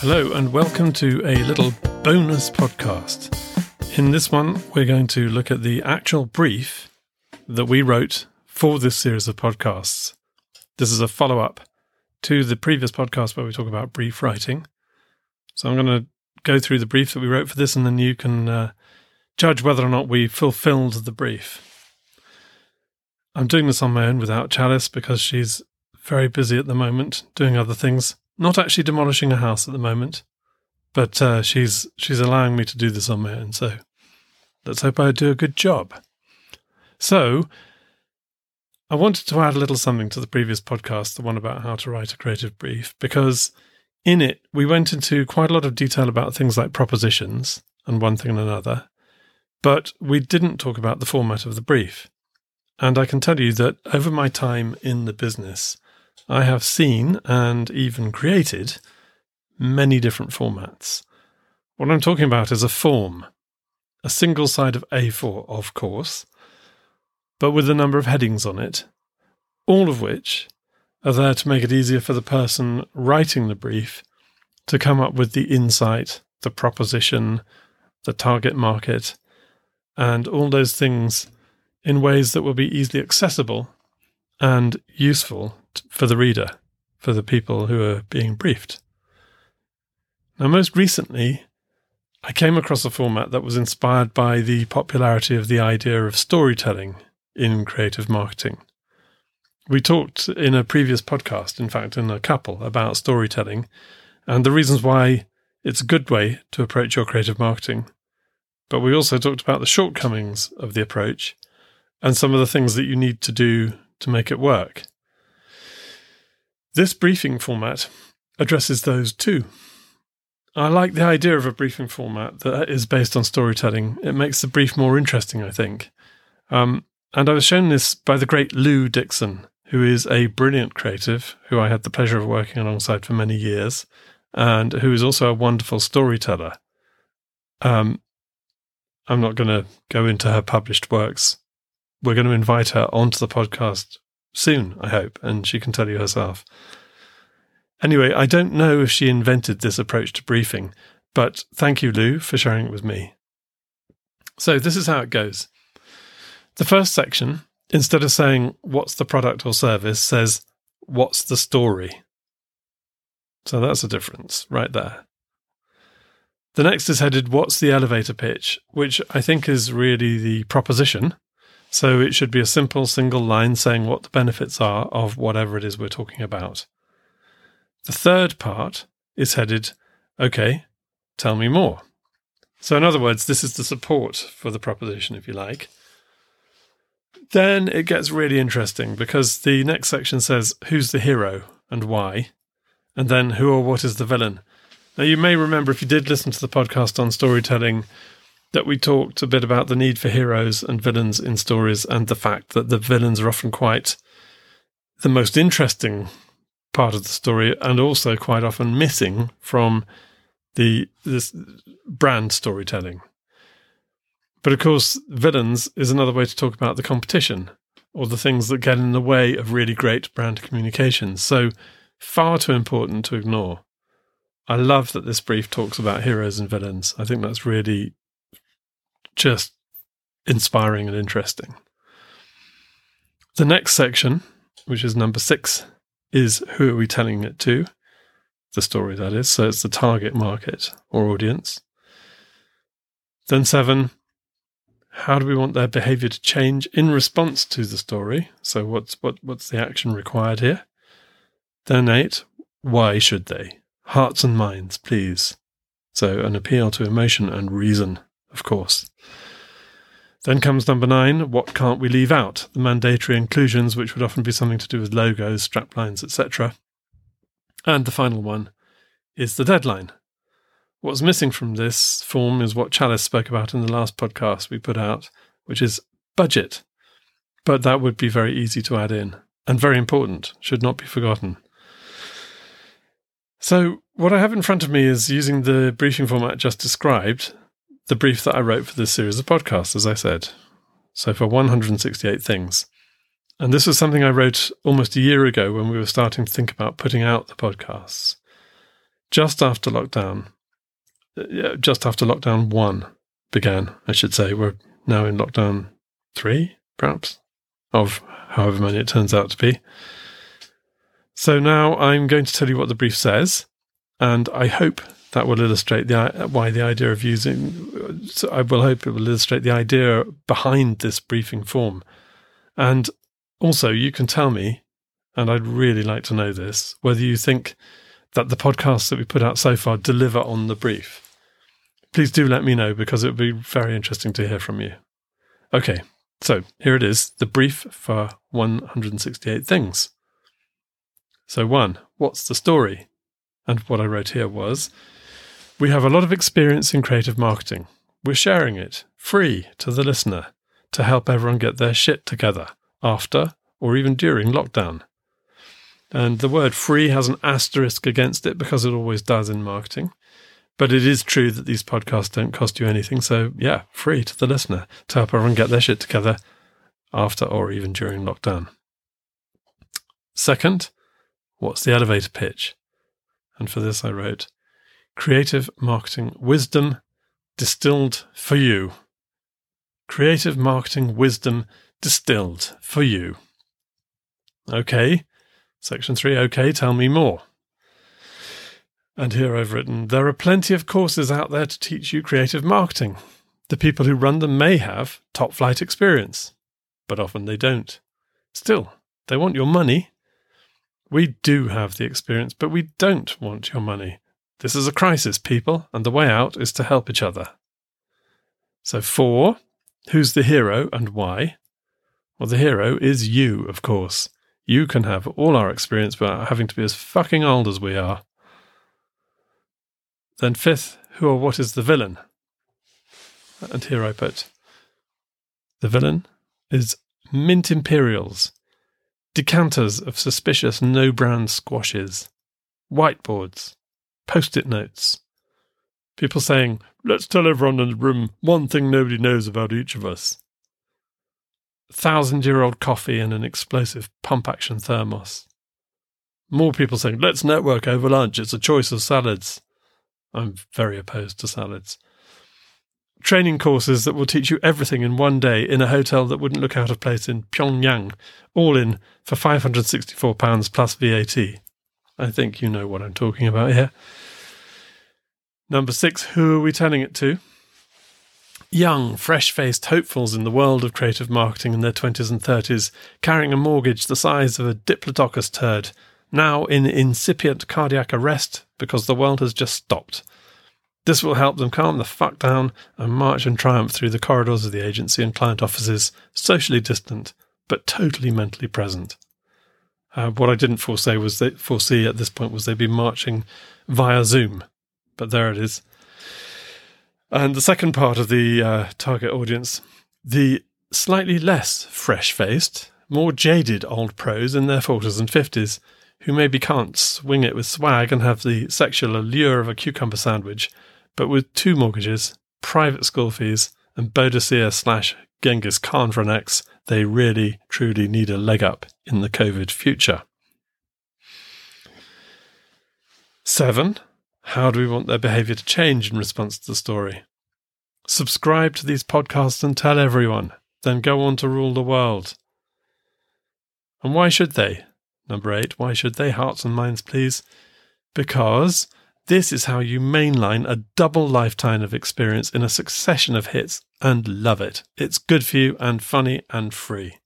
Hello, and welcome to a little bonus podcast. In this one, we're going to look at the actual brief that we wrote for this series of podcasts. This is a follow up to the previous podcast where we talk about brief writing. So I'm going to go through the brief that we wrote for this, and then you can uh, judge whether or not we fulfilled the brief. I'm doing this on my own without Chalice because she's very busy at the moment doing other things. Not actually demolishing a house at the moment, but uh, she's she's allowing me to do this on my own. So let's hope I do a good job. So I wanted to add a little something to the previous podcast, the one about how to write a creative brief, because in it we went into quite a lot of detail about things like propositions and one thing and another, but we didn't talk about the format of the brief. And I can tell you that over my time in the business, I have seen and even created many different formats. What I'm talking about is a form, a single side of A4, of course, but with a number of headings on it, all of which are there to make it easier for the person writing the brief to come up with the insight, the proposition, the target market, and all those things in ways that will be easily accessible and useful for the reader, for the people who are being briefed. Now, most recently, I came across a format that was inspired by the popularity of the idea of storytelling in creative marketing. We talked in a previous podcast, in fact, in a couple, about storytelling and the reasons why it's a good way to approach your creative marketing. But we also talked about the shortcomings of the approach and some of the things that you need to do to make it work. This briefing format addresses those too. I like the idea of a briefing format that is based on storytelling. It makes the brief more interesting, I think. Um, and I was shown this by the great Lou Dixon, who is a brilliant creative who I had the pleasure of working alongside for many years, and who is also a wonderful storyteller. Um, I'm not going to go into her published works we're going to invite her onto the podcast soon, I hope, and she can tell you herself. Anyway, I don't know if she invented this approach to briefing, but thank you, Lou, for sharing it with me. So, this is how it goes. The first section, instead of saying, What's the product or service, says, What's the story? So, that's a difference right there. The next is headed, What's the elevator pitch? which I think is really the proposition so it should be a simple single line saying what the benefits are of whatever it is we're talking about. The third part is headed, OK, tell me more. So, in other words, this is the support for the proposition, if you like. Then it gets really interesting because the next section says who's the hero and why, and then who or what is the villain. Now, you may remember if you did listen to the podcast on storytelling that we talked a bit about the need for heroes and villains in stories and the fact that the villains are often quite the most interesting part of the story and also quite often missing from the this brand storytelling. But of course, villains is another way to talk about the competition or the things that get in the way of really great brand communication. So far too important to ignore. I love that this brief talks about heroes and villains. I think that's really just inspiring and interesting. The next section, which is number six, is who are we telling it to? The story, that is. So it's the target market or audience. Then seven, how do we want their behavior to change in response to the story? So what's what what's the action required here? Then eight, why should they? Hearts and minds, please. So an appeal to emotion and reason, of course. Then comes number nine, what can't we leave out? The mandatory inclusions, which would often be something to do with logos, straplines, etc. And the final one is the deadline. What's missing from this form is what Chalice spoke about in the last podcast we put out, which is budget. But that would be very easy to add in and very important, should not be forgotten. So, what I have in front of me is using the briefing format just described, the brief that I wrote for this series of podcasts, as I said. So for 168 things. And this was something I wrote almost a year ago when we were starting to think about putting out the podcasts. just after lockdown, just after lockdown one began, I should say. We're now in lockdown three, perhaps, of however many it turns out to be. So now I'm going to tell you what the brief says, and I hope that will illustrate the why the idea of using. So I will hope it will illustrate the idea behind this briefing form, and also you can tell me, and I'd really like to know this, whether you think that the podcasts that we put out so far deliver on the brief. Please do let me know because it would be very interesting to hear from you. Okay, so here it is the brief for 168 things. So, one, what's the story? And what I wrote here was we have a lot of experience in creative marketing. We're sharing it free to the listener to help everyone get their shit together after or even during lockdown. And the word free has an asterisk against it because it always does in marketing. But it is true that these podcasts don't cost you anything. So, yeah, free to the listener to help everyone get their shit together after or even during lockdown. Second, what's the elevator pitch? And for this, I wrote Creative Marketing Wisdom Distilled for You. Creative Marketing Wisdom Distilled for You. Okay. Section 3. Okay, tell me more. And here I've written There are plenty of courses out there to teach you creative marketing. The people who run them may have top flight experience, but often they don't. Still, they want your money. We do have the experience, but we don't want your money. This is a crisis, people, and the way out is to help each other. So, four, who's the hero and why? Well, the hero is you, of course. You can have all our experience without having to be as fucking old as we are. Then, fifth, who or what is the villain? And here I put the villain is mint imperials, decanters of suspicious no brand squashes, whiteboards, post it notes, people saying, Let's tell everyone in the room one thing nobody knows about each of us. Thousand year old coffee in an explosive pump action thermos. More people saying, Let's network over lunch. It's a choice of salads. I'm very opposed to salads. Training courses that will teach you everything in one day in a hotel that wouldn't look out of place in Pyongyang, all in for £564 plus VAT. I think you know what I'm talking about here. Number six, who are we telling it to? Young, fresh faced hopefuls in the world of creative marketing in their 20s and 30s, carrying a mortgage the size of a Diplodocus turd, now in incipient cardiac arrest because the world has just stopped. This will help them calm the fuck down and march in triumph through the corridors of the agency and client offices, socially distant, but totally mentally present. Uh, what I didn't foresee was foresee at this point was they'd be marching via Zoom, but there it is. And the second part of the uh, target audience, the slightly less fresh faced, more jaded old pros in their 40s and 50s who maybe can't swing it with swag and have the sexual allure of a cucumber sandwich, but with two mortgages, private school fees, and Boadicea slash Genghis Khan for an ex, they really, truly need a leg up in the COVID future. Seven, how do we want their behavior to change in response to the story? Subscribe to these podcasts and tell everyone, then go on to rule the world. And why should they? Number eight, why should they? Hearts and minds, please. Because this is how you mainline a double lifetime of experience in a succession of hits and love it. It's good for you and funny and free.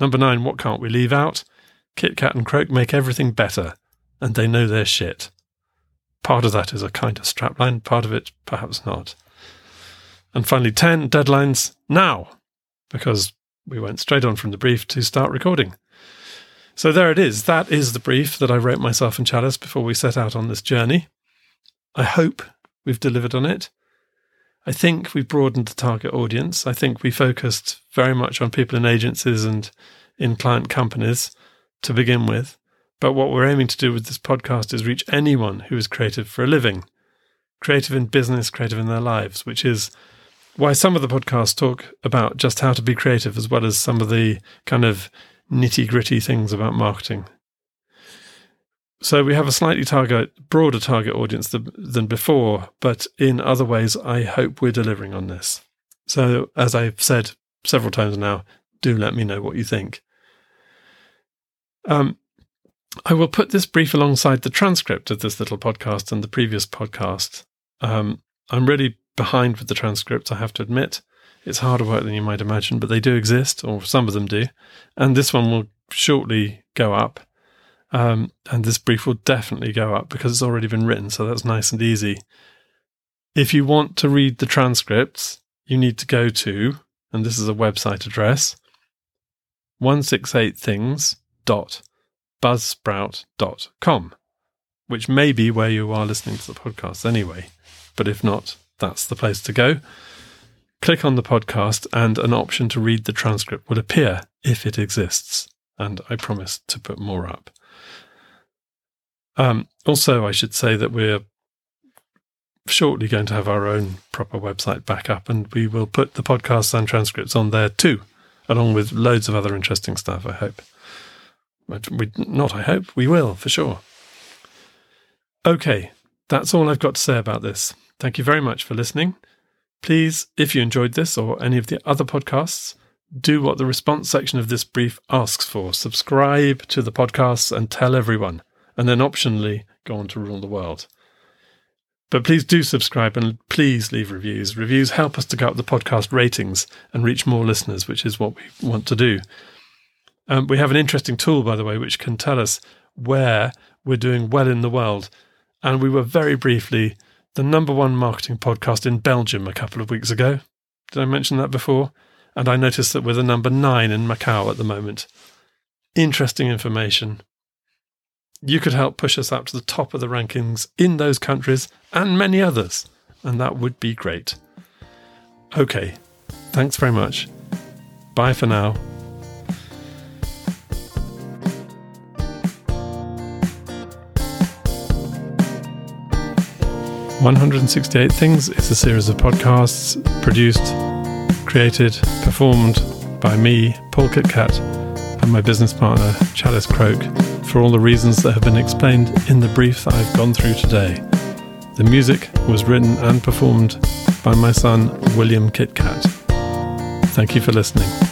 Number nine, what can't we leave out? Kitcatt and Croak make everything better, and they know their shit. Part of that is a kind of strapline, part of it perhaps not. And finally, 10 deadlines now, because we went straight on from the brief to start recording. So there it is. That is the brief that I wrote myself and Chalice before we set out on this journey. I hope we've delivered on it. I think we've broadened the target audience. I think we focused very much on people in agencies and in client companies to begin with. But what we're aiming to do with this podcast is reach anyone who is creative for a living, creative in business, creative in their lives, which is why some of the podcasts talk about just how to be creative as well as some of the kind of nitty gritty things about marketing. So we have a slightly target, broader target audience than, than before, but in other ways, I hope we're delivering on this. So as I've said several times now, do let me know what you think. Um, I will put this brief alongside the transcript of this little podcast and the previous podcast. Um, I'm really behind with the transcripts, I have to admit. It's harder work than you might imagine, but they do exist, or some of them do. And this one will shortly go up. Um, and this brief will definitely go up because it's already been written, so that's nice and easy. If you want to read the transcripts, you need to go to, and this is a website address, 168things.buzzsprout.com, which may be where you are listening to the podcast anyway. But if not, that's the place to go. Click on the podcast, and an option to read the transcript will appear if it exists. And I promise to put more up. Um, also, I should say that we're shortly going to have our own proper website back up, and we will put the podcasts and transcripts on there too, along with loads of other interesting stuff, I hope. We, not, I hope, we will for sure. Okay, that's all I've got to say about this. Thank you very much for listening. Please, if you enjoyed this or any of the other podcasts, do what the response section of this brief asks for. Subscribe to the podcasts and tell everyone, and then optionally go on to rule the world. But please do subscribe and please leave reviews. Reviews help us to go up the podcast ratings and reach more listeners, which is what we want to do. Um, we have an interesting tool, by the way, which can tell us where we're doing well in the world. And we were very briefly the number one marketing podcast in Belgium a couple of weeks ago. Did I mention that before? And I noticed that we're the number nine in Macau at the moment. Interesting information. You could help push us up to the top of the rankings in those countries and many others, and that would be great. Okay, thanks very much. Bye for now. 168 Things is a series of podcasts produced, created, performed by me, Paul Kitcatt, and my business partner, Chalice Croak, for all the reasons that have been explained in the brief that I've gone through today. The music was written and performed by my son, William Kitcatt. Thank you for listening.